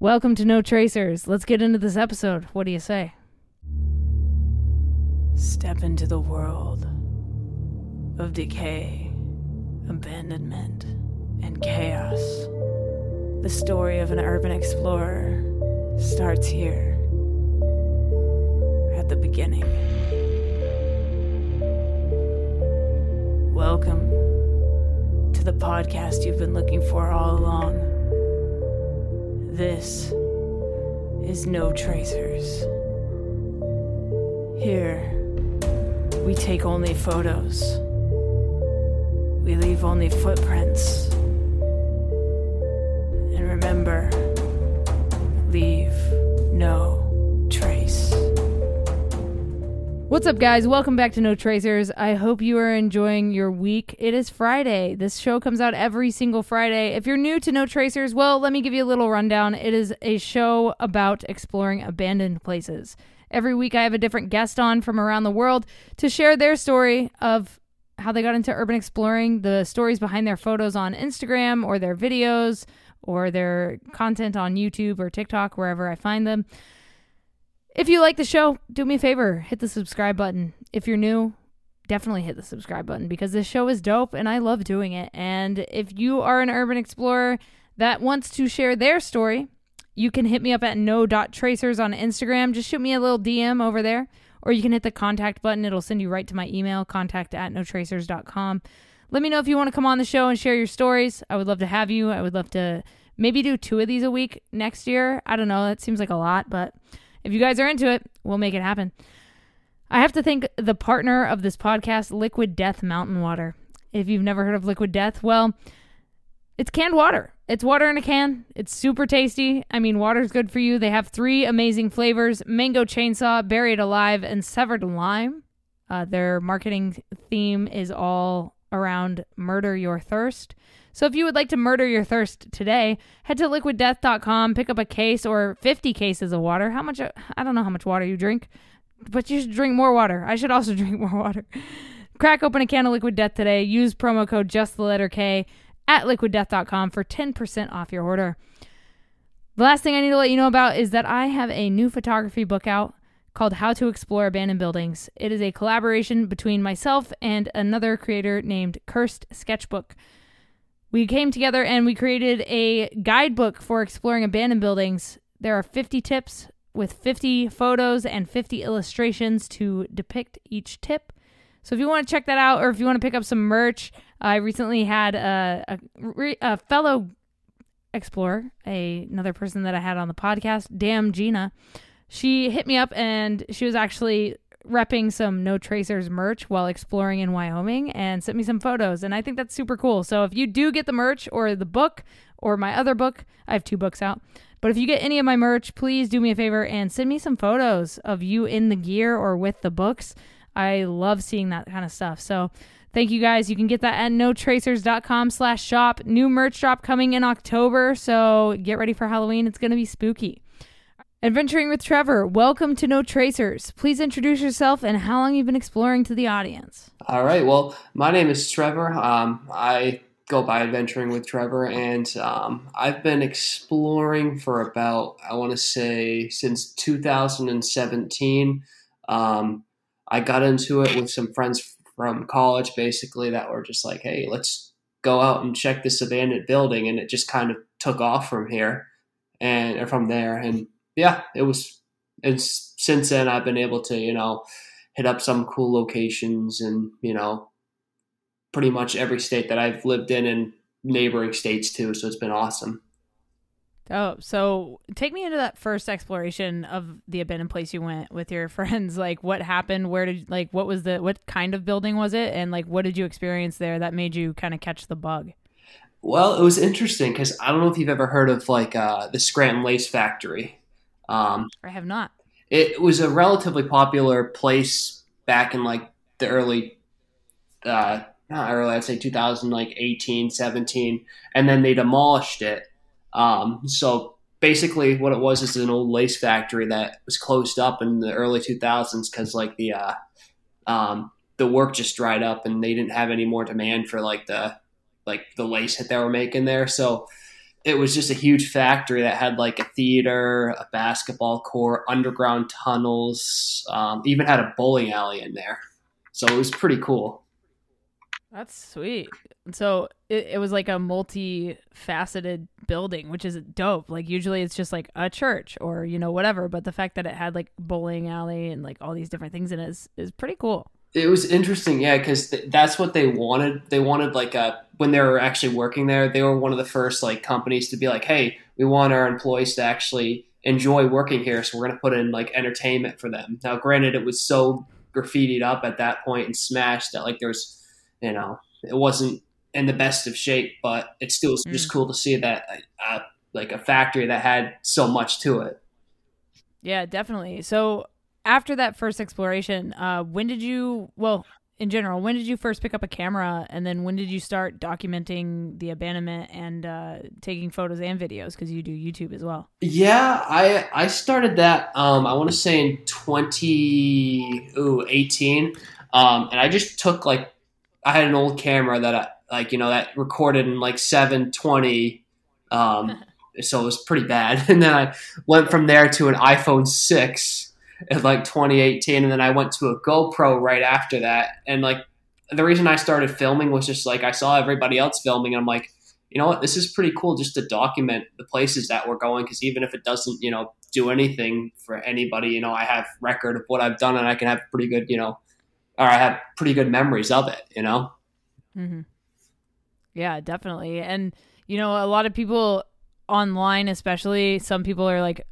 Welcome to No Tracers. Let's get into this episode. What do you say? Step into the world of decay, abandonment, and chaos. The story of an urban explorer starts here at the beginning. Welcome to the podcast you've been looking for all along. This is No Tracers. Here, we take only photos. We leave only footprints. And remember, leave no What's up, guys? Welcome back to No Tracers. I hope you are enjoying your week. It is Friday. This show comes out every single Friday. If you're new to No Tracers, well, let me give you a little rundown. It is a show about exploring abandoned places. Every week, I have a different guest on from around the world to share their story of how they got into urban exploring, the stories behind their photos on Instagram or their videos or their content on YouTube or TikTok, wherever I find them. If you like the show, do me a favor, hit the subscribe button. If you're new, definitely hit the subscribe button because this show is dope and I love doing it. And if you are an urban explorer that wants to share their story, you can hit me up at no.tracers on Instagram. Just shoot me a little DM over there. Or you can hit the contact button. It'll send you right to my email, contact at notracers.com. Let me know if you want to come on the show and share your stories. I would love to have you. I would love to maybe do two of these a week next year. I don't know. That seems like a lot, but if you guys are into it, we'll make it happen. I have to thank the partner of this podcast, Liquid Death Mountain Water. If you've never heard of Liquid Death, well, it's canned water. It's water in a can. It's super tasty. I mean, water's good for you. They have three amazing flavors mango chainsaw, buried alive, and severed lime. Uh, their marketing theme is all around murder your thirst. So if you would like to murder your thirst today, head to liquiddeath.com, pick up a case or 50 cases of water. How much? I don't know how much water you drink, but you should drink more water. I should also drink more water. Crack open a can of Liquid Death today. Use promo code just the letter K at liquiddeath.com for 10% off your order. The last thing I need to let you know about is that I have a new photography book out called How to Explore Abandoned Buildings. It is a collaboration between myself and another creator named Cursed Sketchbook. We came together and we created a guidebook for exploring abandoned buildings. There are 50 tips with 50 photos and 50 illustrations to depict each tip. So if you want to check that out or if you want to pick up some merch, I recently had a, a, a fellow explorer, a, another person that I had on the podcast, Damn Gina. She hit me up and she was actually repping some No Tracers merch while exploring in Wyoming and sent me some photos. And I think that's super cool. So if you do get the merch or the book or my other book, I have two books out. But if you get any of my merch, please do me a favor and send me some photos of you in the gear or with the books. I love seeing that kind of stuff. So thank you guys. You can get that at notracers.com slash shop. New merch drop coming in October. So get ready for Halloween. It's going to be spooky. Adventuring with Trevor, welcome to No Tracers. Please introduce yourself and how long you've been exploring to the audience. All right. Well, my name is Trevor. Um, I go by Adventuring with Trevor, and um, I've been exploring for about, I want to say, since 2017. Um, I got into it with some friends from college, basically, that were just like, hey, let's go out and check this abandoned building. And it just kind of took off from here and from there. And yeah, it was. And since then, I've been able to, you know, hit up some cool locations and, you know, pretty much every state that I've lived in and neighboring states too. So it's been awesome. Oh, so take me into that first exploration of the abandoned place you went with your friends. Like, what happened? Where did like what was the what kind of building was it? And like, what did you experience there that made you kind of catch the bug? Well, it was interesting because I don't know if you've ever heard of like uh, the Scranton Lace Factory. Um, I have not. It was a relatively popular place back in like the early, uh, not early, I'd say 2000, like 18, 17, and then they demolished it. Um, so basically, what it was is an old lace factory that was closed up in the early 2000s because like the uh, um, the work just dried up and they didn't have any more demand for like the like the lace that they were making there. So it was just a huge factory that had like a theater, a basketball court, underground tunnels, um, even had a bowling alley in there. So it was pretty cool. That's sweet. So it, it was like a multi-faceted building, which is dope. Like usually it's just like a church or you know whatever, but the fact that it had like bowling alley and like all these different things in it is, is pretty cool. It was interesting, yeah, because th- that's what they wanted. They wanted like a when they were actually working there, they were one of the first like companies to be like, "Hey, we want our employees to actually enjoy working here, so we're going to put in like entertainment for them." Now, granted, it was so graffitied up at that point and smashed that like there's, you know, it wasn't in the best of shape, but it still was just Mm. cool to see that uh, like a factory that had so much to it. Yeah, definitely. So after that first exploration, uh, when did you? Well, in general, when did you first pick up a camera, and then when did you start documenting the abandonment and uh, taking photos and videos? Because you do YouTube as well. Yeah, I I started that. Um, I want to say in twenty ooh eighteen, um, and I just took like I had an old camera that I like you know that recorded in like seven twenty, um, so it was pretty bad. And then I went from there to an iPhone six like twenty eighteen, and then I went to a GoPro right after that. And like the reason I started filming was just like I saw everybody else filming, and I'm like you know what, this is pretty cool just to document the places that we're going because even if it doesn't, you know, do anything for anybody, you know, I have record of what I've done and I can have pretty good, you know, or I have pretty good memories of it, you know. Mm-hmm. Yeah, definitely. And you know, a lot of people online, especially some people are like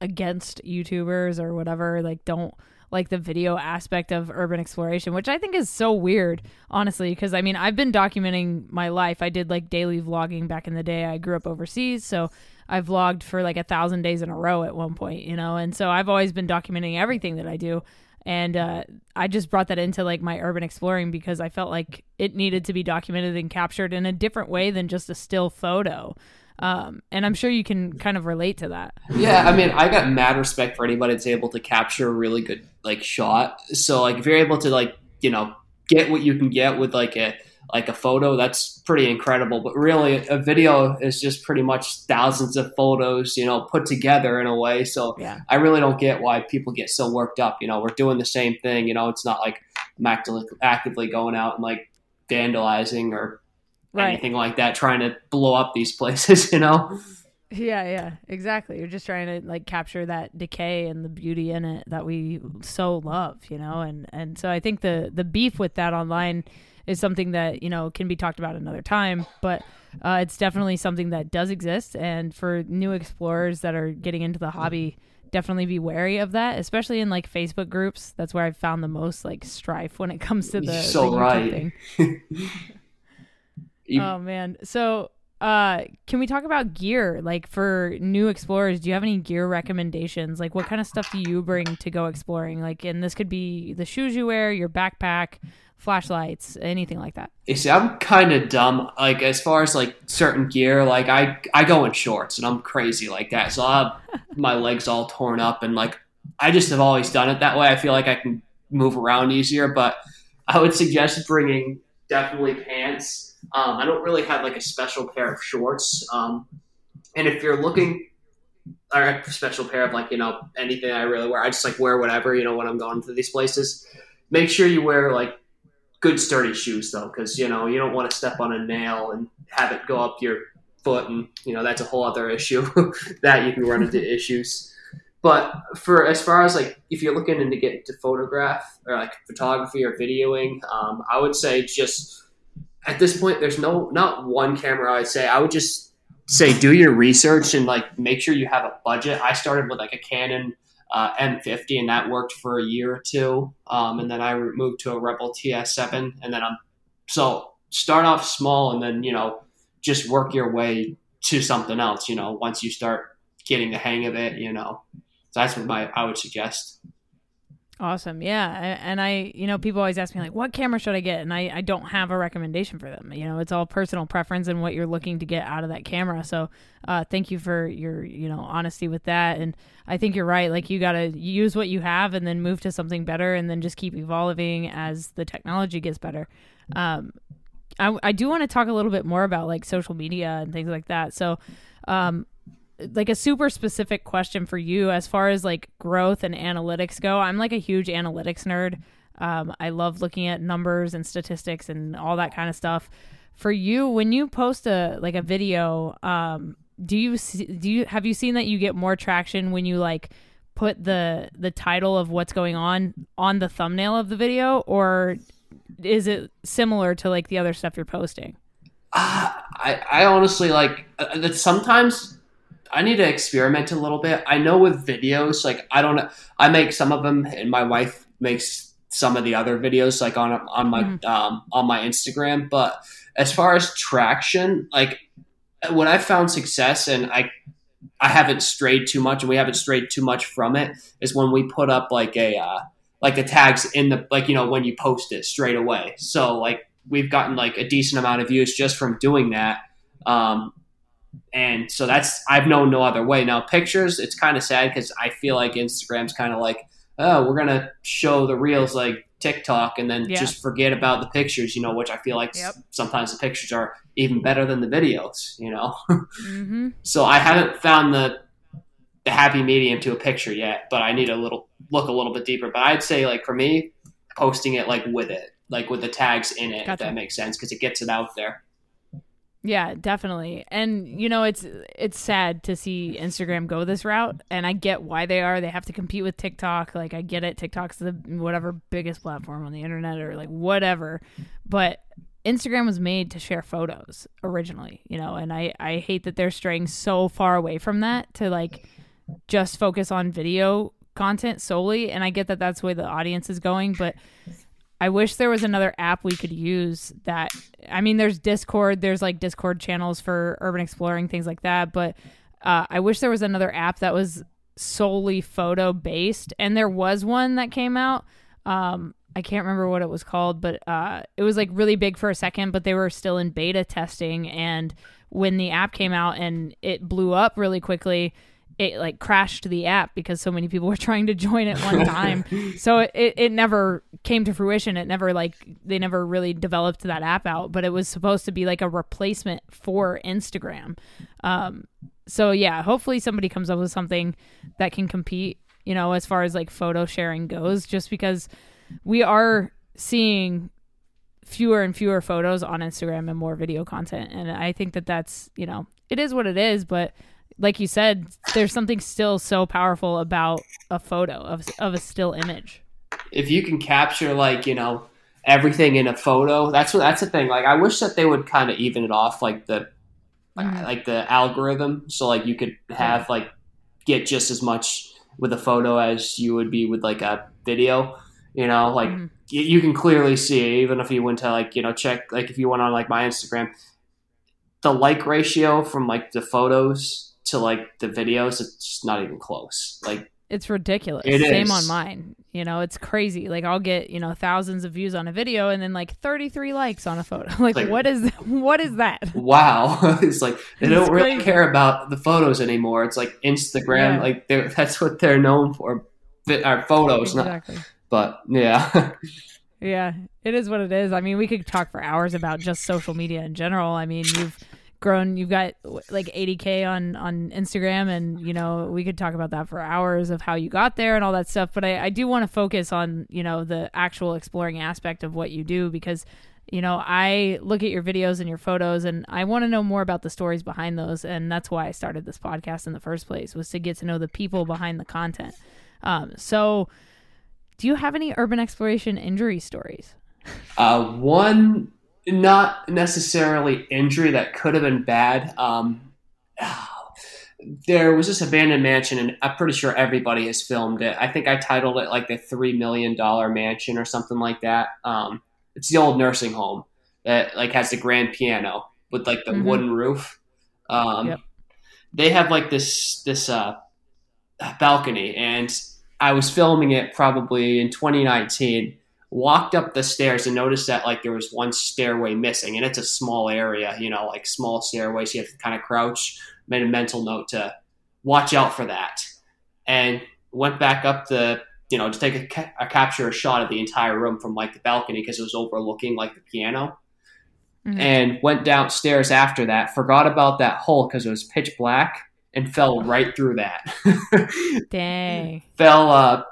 against YouTubers or whatever, like don't like the video aspect of urban exploration, which I think is so weird, honestly, because I mean, I've been documenting my life. I did like daily vlogging back in the day. I grew up overseas, so I vlogged for like a thousand days in a row at one point, you know, and so I've always been documenting everything that I do. And uh, I just brought that into like my urban exploring because I felt like it needed to be documented and captured in a different way than just a still photo. Um, and I'm sure you can kind of relate to that. Yeah, I mean, I got mad respect for anybody that's able to capture a really good like shot. So like if you're able to like, you know, get what you can get with like a like a photo, that's pretty incredible. But really a video is just pretty much thousands of photos, you know, put together in a way. So Yeah. I really don't get why people get so worked up. You know, we're doing the same thing. You know, it's not like I'm actively, actively going out and like vandalizing or Right. anything like that, trying to blow up these places. You know. Yeah, yeah, exactly. You're just trying to like capture that decay and the beauty in it that we so love, you know. And and so I think the the beef with that online is something that you know can be talked about another time, but uh, it's definitely something that does exist. And for new explorers that are getting into the hobby, definitely be wary of that, especially in like Facebook groups. That's where I've found the most like strife when it comes to the, so right. thing. Oh man. So uh can we talk about gear? Like for new explorers, do you have any gear recommendations? Like what kind of stuff do you bring to go exploring? Like and this could be the shoes you wear, your backpack, flashlights, anything like that. You see, I'm kind of dumb. Like as far as like certain gear, like I I go in shorts and I'm crazy like that. So I have my legs all torn up and like I just have always done it that way. I feel like I can move around easier. But I would suggest bringing definitely pants. Um, I don't really have like a special pair of shorts. Um, and if you're looking or a special pair of like you know anything I really wear, I just like wear whatever you know when I'm going to these places. Make sure you wear like good sturdy shoes though, because you know you don't want to step on a nail and have it go up your foot, and you know that's a whole other issue that you can run into issues. But for as far as like if you're looking into get into photograph or like photography or videoing, um, I would say just at this point there's no not one camera. I'd say I would just say do your research and like make sure you have a budget. I started with like a Canon uh, M50 and that worked for a year or two, um, and then I moved to a Rebel TS7, and then I'm so start off small and then you know just work your way to something else. You know once you start getting the hang of it, you know. So that's what my I would suggest. Awesome. Yeah. And I, you know, people always ask me, like, what camera should I get? And I, I don't have a recommendation for them. You know, it's all personal preference and what you're looking to get out of that camera. So uh, thank you for your, you know, honesty with that. And I think you're right. Like, you got to use what you have and then move to something better and then just keep evolving as the technology gets better. Um, I, I do want to talk a little bit more about like social media and things like that. So, Um, like a super specific question for you as far as like growth and analytics go. I'm like a huge analytics nerd. Um, I love looking at numbers and statistics and all that kind of stuff. For you, when you post a like a video, um, do you do you have you seen that you get more traction when you like put the the title of what's going on on the thumbnail of the video, or is it similar to like the other stuff you're posting? Uh, I I honestly like uh, that sometimes I need to experiment a little bit. I know with videos, like I don't, I make some of them, and my wife makes some of the other videos, like on on my mm-hmm. um, on my Instagram. But as far as traction, like when I found success, and I I haven't strayed too much, and we haven't strayed too much from it, is when we put up like a uh, like the tags in the like you know when you post it straight away. So like we've gotten like a decent amount of views just from doing that. Um, and so that's I've known no other way. Now pictures, it's kind of sad because I feel like Instagram's kind of like, oh, we're gonna show the reels like TikTok and then yeah. just forget about the pictures, you know, which I feel like yep. sometimes the pictures are even better than the videos, you know. mm-hmm. So I haven't found the the happy medium to a picture yet, but I need a little look a little bit deeper. But I'd say like for me, posting it like with it, like with the tags in it, gotcha. if that makes sense, because it gets it out there. Yeah, definitely. And you know, it's it's sad to see Instagram go this route and I get why they are. They have to compete with TikTok. Like I get it. TikTok's the whatever biggest platform on the internet or like whatever. But Instagram was made to share photos originally, you know, and I I hate that they're straying so far away from that to like just focus on video content solely and I get that that's where the audience is going, but I wish there was another app we could use that. I mean, there's Discord, there's like Discord channels for urban exploring, things like that. But uh, I wish there was another app that was solely photo based. And there was one that came out. Um, I can't remember what it was called, but uh, it was like really big for a second, but they were still in beta testing. And when the app came out and it blew up really quickly, it like crashed the app because so many people were trying to join at one time. so it, it never came to fruition. It never like they never really developed that app out, but it was supposed to be like a replacement for Instagram. Um, so yeah, hopefully somebody comes up with something that can compete, you know, as far as like photo sharing goes, just because we are seeing fewer and fewer photos on Instagram and more video content. And I think that that's, you know, it is what it is, but like you said, there's something still so powerful about a photo of of a still image. If you can capture like you know everything in a photo, that's what that's the thing. Like I wish that they would kind of even it off, like the mm-hmm. like the algorithm, so like you could have like get just as much with a photo as you would be with like a video. You know, like mm-hmm. you, you can clearly see even if you went to like you know check like if you went on like my Instagram, the like ratio from like the photos to like the videos, it's not even close. Like it's ridiculous. It Same is. on mine. You know, it's crazy. Like I'll get, you know, thousands of views on a video and then like 33 likes on a photo. like, like what is what is that? Wow. it's like they it's don't crazy. really care about the photos anymore. It's like Instagram, yeah. like they that's what they're known for. Our photos, exactly. not but yeah. yeah, it is what it is. I mean, we could talk for hours about just social media in general. I mean, you've grown you've got like 80k on on instagram and you know we could talk about that for hours of how you got there and all that stuff but i, I do want to focus on you know the actual exploring aspect of what you do because you know i look at your videos and your photos and i want to know more about the stories behind those and that's why i started this podcast in the first place was to get to know the people behind the content. Um, so do you have any urban exploration injury stories? Uh, one not necessarily injury that could have been bad. Um, there was this abandoned mansion, and I'm pretty sure everybody has filmed it. I think I titled it like the three million dollar mansion or something like that. Um, it's the old nursing home that like has the grand piano with like the mm-hmm. wooden roof. Um, yep. They have like this this uh, balcony, and I was filming it probably in 2019 walked up the stairs and noticed that like there was one stairway missing and it's a small area you know like small stairways you have to kind of crouch made a mental note to watch out for that and went back up the you know to take a, ca- a capture a shot of the entire room from like the balcony because it was overlooking like the piano mm-hmm. and went downstairs after that. Forgot about that hole because it was pitch black and fell right through that. Dang. fell uh,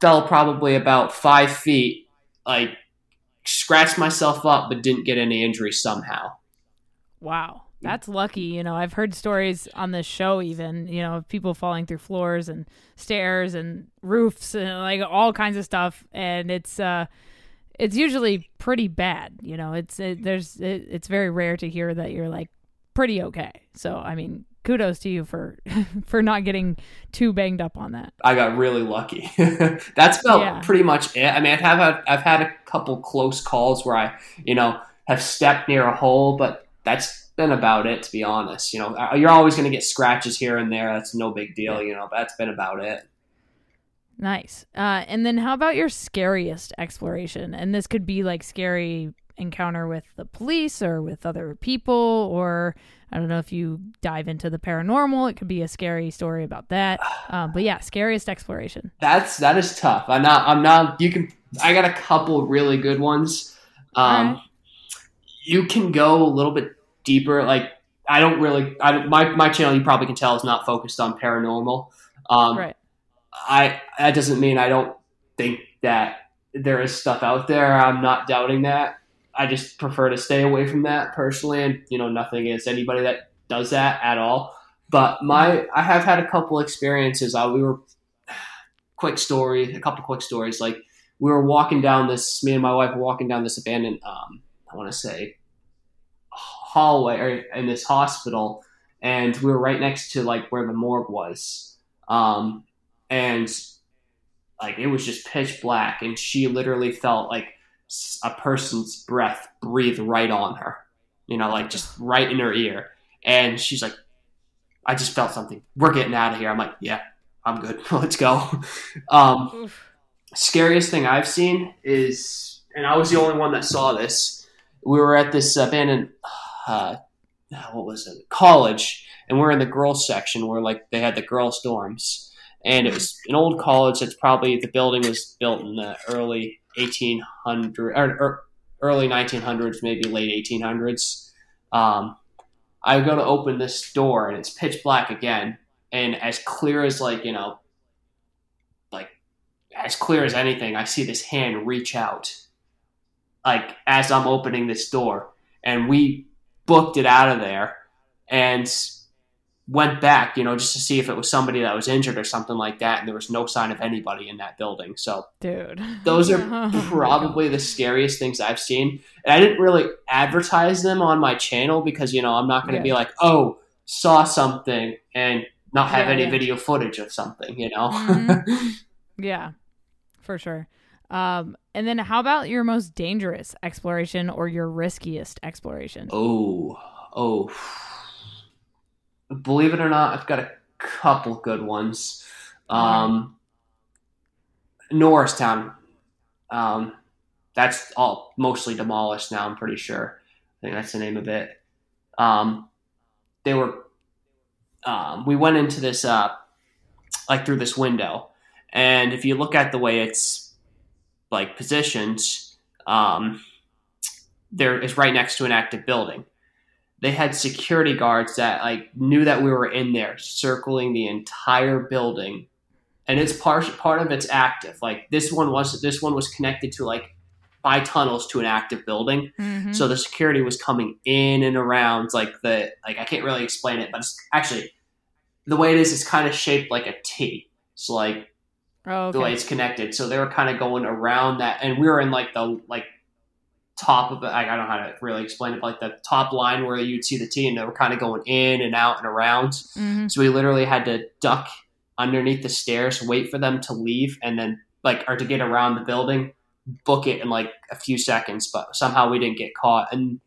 fell probably about five feet. Like scratched myself up, but didn't get any injuries somehow. Wow. That's lucky. You know, I've heard stories on this show, even, you know, of people falling through floors and stairs and roofs and like all kinds of stuff. And it's, uh, it's usually pretty bad. You know, it's, it, there's, it, it's very rare to hear that you're like pretty okay. So, I mean, kudos to you for, for not getting too banged up on that. I got really lucky. That's about yeah. pretty much it. I mean, I've had, I've had a couple close calls where I, you know, have stepped near a hole, but that's been about it, to be honest. You know, you're always going to get scratches here and there. That's no big deal. You know, that's been about it. Nice. Uh, and then how about your scariest exploration? And this could be like scary encounter with the police or with other people, or I don't know if you dive into the paranormal. It could be a scary story about that. Um, but yeah, scariest exploration. That's that is tough. I'm not. I'm not. You can. I got a couple really good ones. Um, right. You can go a little bit deeper. Like I don't really, I, my my channel you probably can tell is not focused on paranormal. Um, right. I that doesn't mean I don't think that there is stuff out there. I'm not doubting that. I just prefer to stay away from that personally, and you know nothing against anybody that does that at all. But my I have had a couple experiences. I, we were quick story, a couple quick stories. Like we were walking down this, me and my wife were walking down this abandoned, um, I want to say hallway or in this hospital, and we were right next to like where the morgue was, um, and like it was just pitch black, and she literally felt like a person's breath breathe right on her, you know, like just right in her ear, and she's like, "I just felt something. We're getting out of here." I'm like, "Yeah, I'm good. Let's go." Um, scariest thing I've seen is, and I was the only one that saw this. We were at this abandoned uh, what was it college and we're in the girls section where like they had the girls dorms and it was an old college that's probably the building was built in the early 1800 or, or early 1900s maybe late 1800s um, i go to open this door and it's pitch black again and as clear as like you know like as clear as anything i see this hand reach out like as i'm opening this door. And we booked it out of there and went back, you know, just to see if it was somebody that was injured or something like that. And there was no sign of anybody in that building. So, dude, those are oh probably the scariest things I've seen. And I didn't really advertise them on my channel because, you know, I'm not going to yeah. be like, oh, saw something and not have yeah, any yeah. video footage of something, you know? Mm-hmm. yeah, for sure. Um, and then how about your most dangerous exploration or your riskiest exploration? Oh, oh. Believe it or not, I've got a couple good ones. Um, Norristown. Um, that's all mostly demolished now. I'm pretty sure. I think that's the name of it. Um, they were. Um, we went into this uh, like through this window, and if you look at the way it's like positioned, um, there is right next to an active building. They had security guards that like knew that we were in there, circling the entire building, and it's part part of it's active. Like this one was this one was connected to like by tunnels to an active building, mm-hmm. so the security was coming in and around. Like the like I can't really explain it, but it's actually the way it is. It's kind of shaped like a T. So like oh, okay. the way it's connected. So they were kind of going around that, and we were in like the like top of it. I don't know how to really explain it, but like the top line where you'd see the T, and they were kind of going in and out and around. Mm-hmm. So we literally had to duck underneath the stairs, wait for them to leave, and then like or to get around the building, book it in like a few seconds. But somehow we didn't get caught. And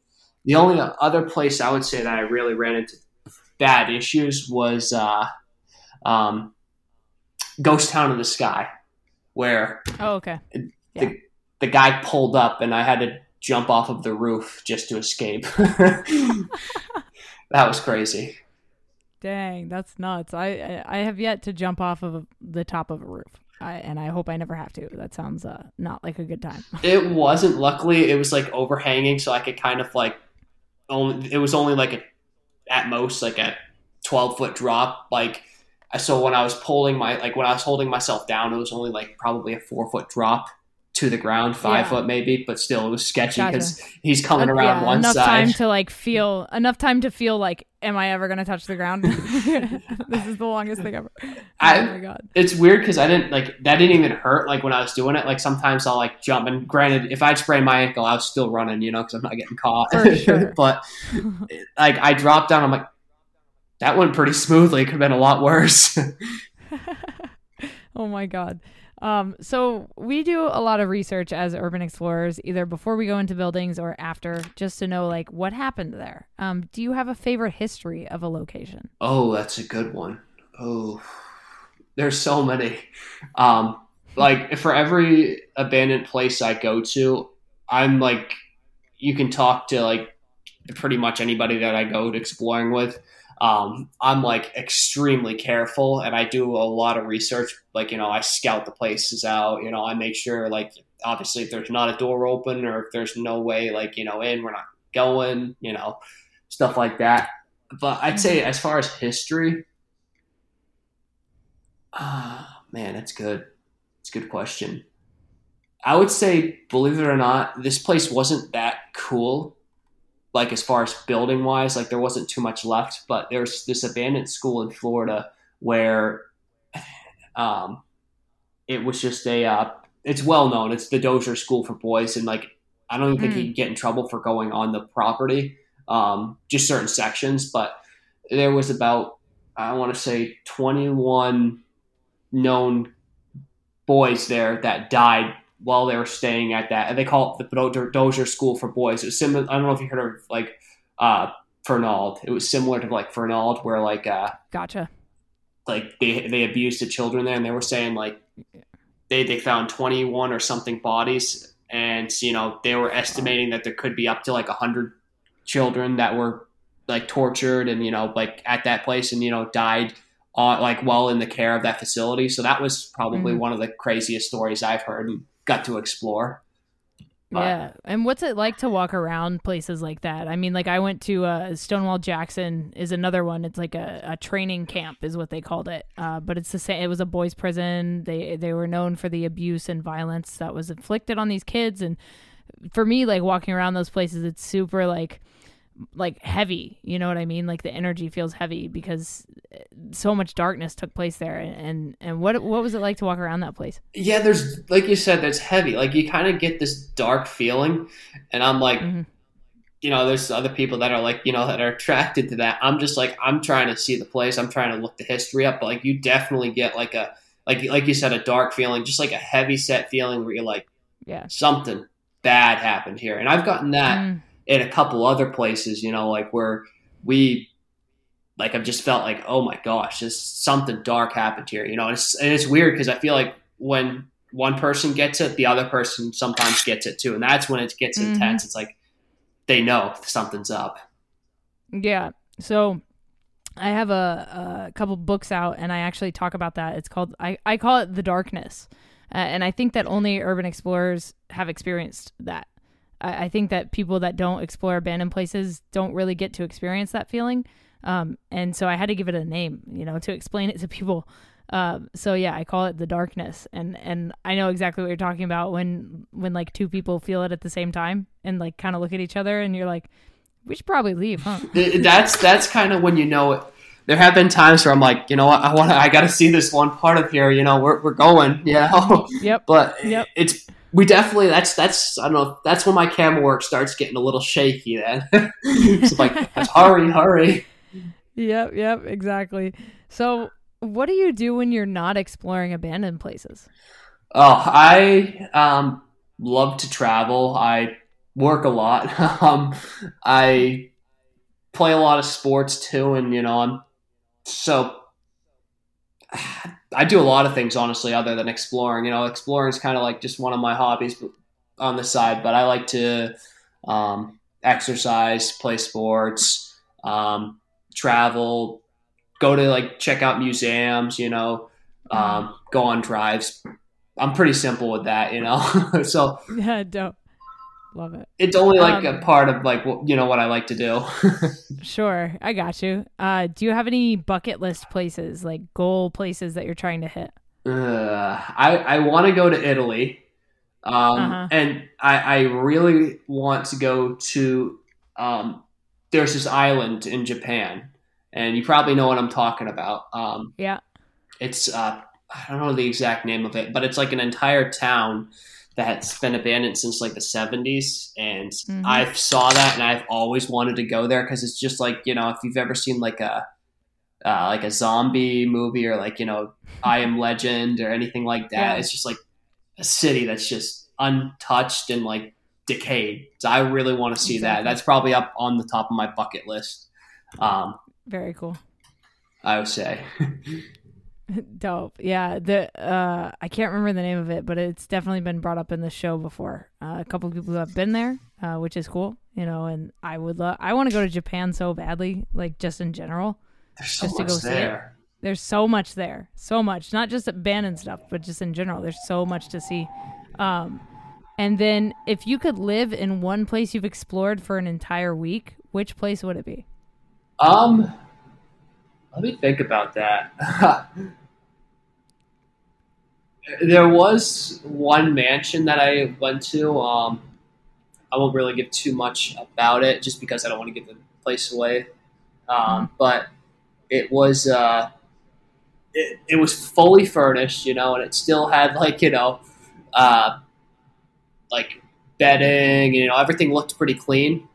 the only other place I would say that I really ran into bad issues was uh, um, Ghost Town in the Sky, where oh okay, the yeah. the guy pulled up and I had to jump off of the roof just to escape. that was crazy. Dang, that's nuts. I I have yet to jump off of the top of a roof. I, and I hope I never have to. That sounds uh, not like a good time. it wasn't. Luckily, it was like overhanging, so I could kind of like only it was only like a at most like a 12 foot drop like I so when i was pulling my like when i was holding myself down it was only like probably a four foot drop to the ground, five yeah. foot maybe, but still it was sketchy because gotcha. he's coming uh, around yeah, one enough side. Enough time to like feel enough time to feel like, am I ever gonna touch the ground? this is the longest thing ever. Oh I, my god, it's weird because I didn't like that didn't even hurt like when I was doing it. Like sometimes I'll like jump and granted, if I'd sprained my ankle, I was still running, you know, because I'm not getting caught. Sure. but like I dropped down, I'm like, that went pretty smoothly. Could have been a lot worse. oh my god. Um, so we do a lot of research as urban explorers, either before we go into buildings or after, just to know like what happened there. Um, do you have a favorite history of a location? Oh, that's a good one. Oh, there's so many. Um, like for every abandoned place I go to, I'm like, you can talk to like pretty much anybody that I go exploring with um, I'm like extremely careful and I do a lot of research. Like, you know, I scout the places out, you know, I make sure like obviously if there's not a door open or if there's no way like, you know, in, we're not going, you know, stuff like that. But I'd say as far as history, ah, uh, man, that's good. It's a good question. I would say, believe it or not, this place wasn't that cool like as far as building wise, like there wasn't too much left. But there's this abandoned school in Florida where um, it was just a uh, it's well known. It's the Dozier School for Boys, and like I don't even think mm. he'd get in trouble for going on the property, um, just certain sections. But there was about I want to say 21 known boys there that died while they were staying at that, and they call it the Dozier School for Boys. It was similar. I don't know if you heard of like uh, Fernald. It was similar to like Fernald, where like uh, gotcha, like they they abused the children there, and they were saying like they they found twenty one or something bodies, and you know they were estimating that there could be up to like hundred children that were like tortured and you know like at that place and you know died on like while in the care of that facility. So that was probably mm-hmm. one of the craziest stories I've heard. And got to explore. But. Yeah. And what's it like to walk around places like that? I mean, like I went to uh, Stonewall Jackson is another one. It's like a, a training camp is what they called it. Uh, but it's the same. It was a boys' prison. They they were known for the abuse and violence that was inflicted on these kids. And for me, like walking around those places, it's super like like heavy you know what i mean? Like the energy feels heavy because eh, so much darkness took place there and and what what was it like to walk around that place? Yeah there's like you said that's heavy. Like you kind of get this dark feeling and i'm like mm-hmm. you know there's other people that are like you know that are attracted to that. I'm just like i'm trying to see the place. I'm trying to look the history up but like you definitely get like a like like you said a dark feeling just like a heavy set feeling where you're like yeah. something bad happened here. And i've gotten that mm in a couple other places, you know, like where we like I've just felt like, oh my gosh, there's something dark happened here, you know. And it's, and it's weird because I feel like when one person gets it, the other person sometimes gets it too, and that's when it gets mm-hmm. intense. It's like they know something's up. Yeah. So I have a, a couple books out, and I actually talk about that. It's called I I call it the darkness, uh, and I think that only urban explorers have experienced that. I, I think that people that don't explore abandoned places don't really get to experience that feeling. Um, and so I had to give it a name, you know, to explain it to people. Um, so yeah, I call it the darkness, and and I know exactly what you're talking about when when like two people feel it at the same time and like kind of look at each other, and you're like, we should probably leave, huh? that's that's kind of when you know it. There have been times where I'm like, you know what, I want to, I got to see this one part of here. You know, we're we're going, you know. Yep. but yep. it's we definitely that's that's I don't know that's when my camera work starts getting a little shaky. Then it's like hurry, hurry. Yep, yep, exactly. So, what do you do when you're not exploring abandoned places? Oh, I um, love to travel. I work a lot. um, I play a lot of sports too, and you know, I'm so I do a lot of things honestly, other than exploring. You know, exploring is kind of like just one of my hobbies on the side. But I like to um, exercise, play sports, um, travel, go to like check out museums. You know, um, go on drives. I'm pretty simple with that. You know, so yeah, dope. Love it. It's only like Um, a part of like what- you know what I like to do. Sure, I got you. Uh, do you have any bucket list places, like goal places that you're trying to hit? Uh, I I want to go to Italy, um, Uh-huh. and I I really want to go to. Um, there's this island in Japan, and you probably know what I'm talking about. Um, Yeah. it's uh, I don't know the exact name of it, but it's like an entire town that's been abandoned since like the 70s, and Mhm. I saw that, and I've always wanted to go there because it's just like you know if you've ever seen like a uh, like a zombie movie or like you know I Am Legend or anything like that. Yeah. It's just like a city that's just untouched and like decayed. So I really want to see that. That's probably up on the top of my bucket list. Um, Very cool. I would say. Dope. Yeah. The uh, I can't remember the name of it, but it's definitely been brought up in the show before. Uh, a couple of people who have been there, uh, which is cool. You know, and I would love. I want to go to Japan so badly, like just in general. There's so Just to much go see it. there. There's so much there, so much. Not just abandoned stuff, but just in general. There's so much to see. Um, and then if you could live in one place you've explored for an entire week, which place would it be? Um, let me think about that. there was one mansion that I went to. Um, I won't really give too much about it, just because I don't want to give the place away. Um, but it was uh, it, it was fully furnished, you know, and it still had like you know, uh, like bedding, you know, everything looked pretty clean,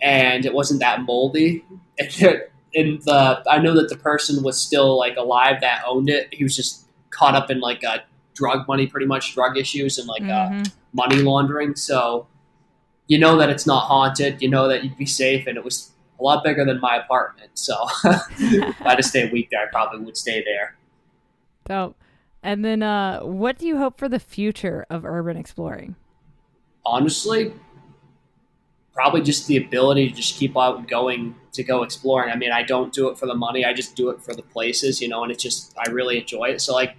and it wasn't that moldy. And, and the I know that the person was still like alive that owned it. He was just caught up in like uh, drug money, pretty much drug issues and like uh, Mhm. money laundering. So you know that it's not haunted. You know that you'd be safe, and it was a lot bigger than my apartment. So if I had to stay a week there, I probably would stay there. Dope. And then, uh, what do you hope for the future of urban exploring? honestly, probably just the ability to just keep out going to go exploring. I mean, I don't do it for the money; I just do it for the places, you know. And it's just I really enjoy it. So, like,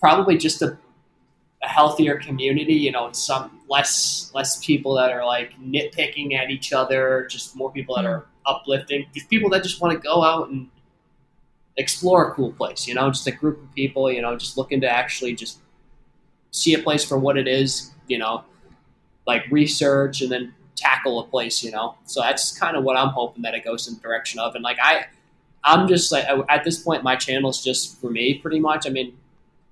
probably just a, a healthier community, you know, some less less people that are like nitpicking at each other, just more people that are hmm. uplifting, just people that just want to go out and explore a cool place, you know, just a group of people, you know, just looking to actually just see a place for what it is, you know, like research and then tackle a place, you know. So that's kind of what I'm hoping that it goes in the direction of. And like I, I'm just like at this point, my channel's just for me, pretty much. I mean,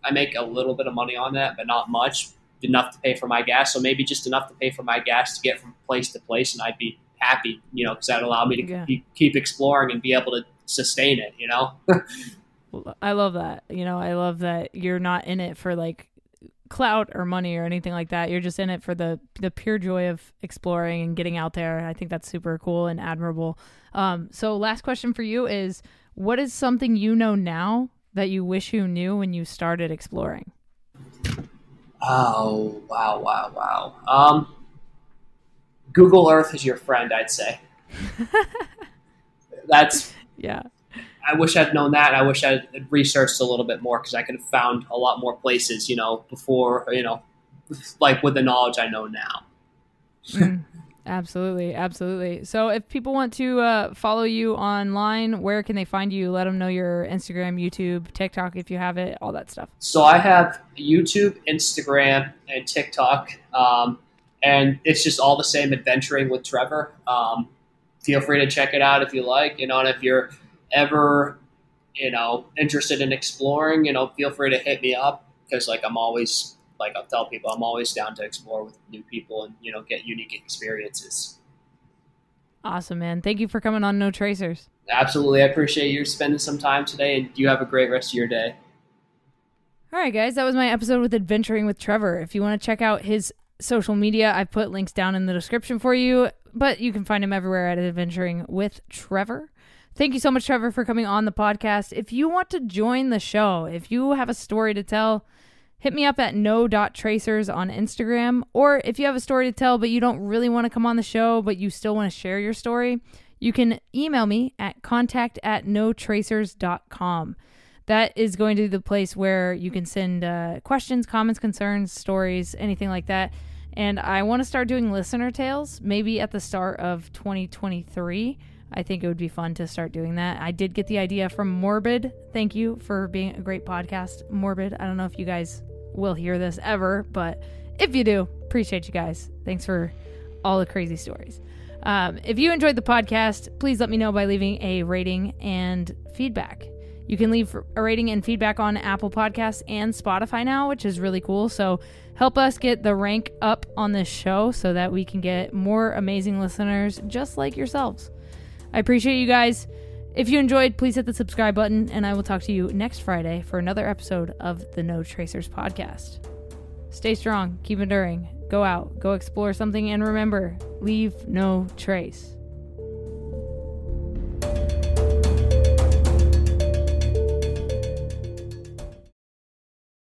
I make a little bit of money on that, but not much, enough to pay for my gas. So maybe just enough to pay for my gas to get from place to place, and I'd be happy, you know, because that'd allow me to Yeah. keep, keep exploring and be able to sustain it, you know. I love that. You know, I love that you're not in it for like clout or money or anything like that. You're just in it for the the pure joy of exploring and getting out there. I think that's super cool and admirable. Um, so last question for you is what is something you know now that you wish you knew when you started exploring? Oh wow, wow, wow. Um, Google Earth is your friend, I'd say. That's. Yeah. I wish I'd known that. I wish I'd researched a little bit more because I could have found a lot more places, you know, before, you know, like with the knowledge I know now. Mm, absolutely, absolutely. So, if people want to uh, follow you online, where can they find you? Let them know your Instagram, YouTube, TikTok, if you have it, all that stuff. So I have YouTube, Instagram, and TikTok, um, and it's just all the same adventuring with Trevor. Um, feel free to check it out if you like, you know, and if you're ever, you know, interested in exploring, you know, feel free to hit me up because, like, I'm always, like, I'll tell people, I'm always down to explore with new people and you know get unique experiences. Awesome, man. Thank you for coming on No Tracers. Absolutely, I appreciate you spending some time today, and you have a great rest of your day. All right, guys, that was my episode with Adventuring with Trevor. If you want to check out his social media, I've put links down in the description for you, but you can find him everywhere at Adventuring with Trevor. Thank you so much, Trevor, for coming on the podcast. If you want to join the show, if you have a story to tell, hit me up at no.tracers on Instagram. Or if you have a story to tell, but you don't really want to come on the show, but you still want to share your story, you can email me at contact at notracers.com that is going to be the place where you can send uh, questions, comments, concerns, stories, anything like that. And I want to start doing listener tales maybe at the start of 2023. I think it would be fun to start doing that. I did get the idea from Morbid. Thank you for being a great podcast, Morbid. I don't know if you guys will hear this ever, but if you do, appreciate you guys. Thanks for all the crazy stories. Um, if you enjoyed the podcast, please let me know by leaving a rating and feedback. You can leave a rating and feedback on Apple Podcasts and Spotify now, which is really cool. So help us get the rank up on this show so that we can get more amazing listeners just like yourselves. I appreciate you guys. If you enjoyed, please hit the subscribe button, and I will talk to you next Friday for another episode of the No Tracers podcast. Stay strong, keep enduring, go out, go explore something, and remember leave no trace.